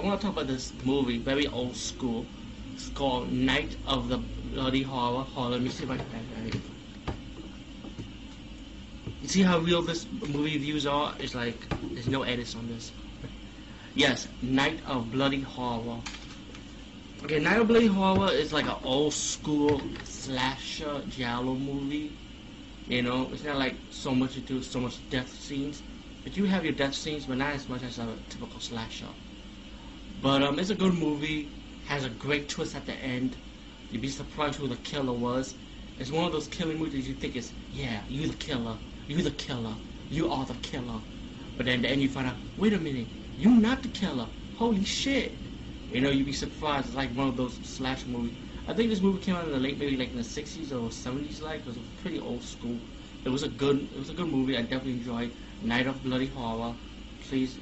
I want to talk about this movie, very old school. It's called Night of the Bloody Horror. Hold on, let me see if I can find it. You see how real this movie views are? It's like, there's no edits on this. Yes, Night of Bloody Horror. Okay, Night of Bloody Horror is like an old school slasher giallo movie. You know, it's not like so much to do, so much death scenes. But you have your death scenes, but not as much as a typical slasher. But um, it's a good movie. Has a great twist at the end. You'd be surprised who the killer was. It's one of those killing movies you think is, yeah, you the killer, you the killer, you are the killer. But then at the end you find out, wait a minute, you not the killer. Holy shit. You know, you'd be surprised. It's like one of those slash movies. I think this movie came out in the late, maybe like in the 60s or 70s, like. It was pretty old school. It was a good, it was a good movie. I definitely enjoyed Night of Bloody Horror. Please.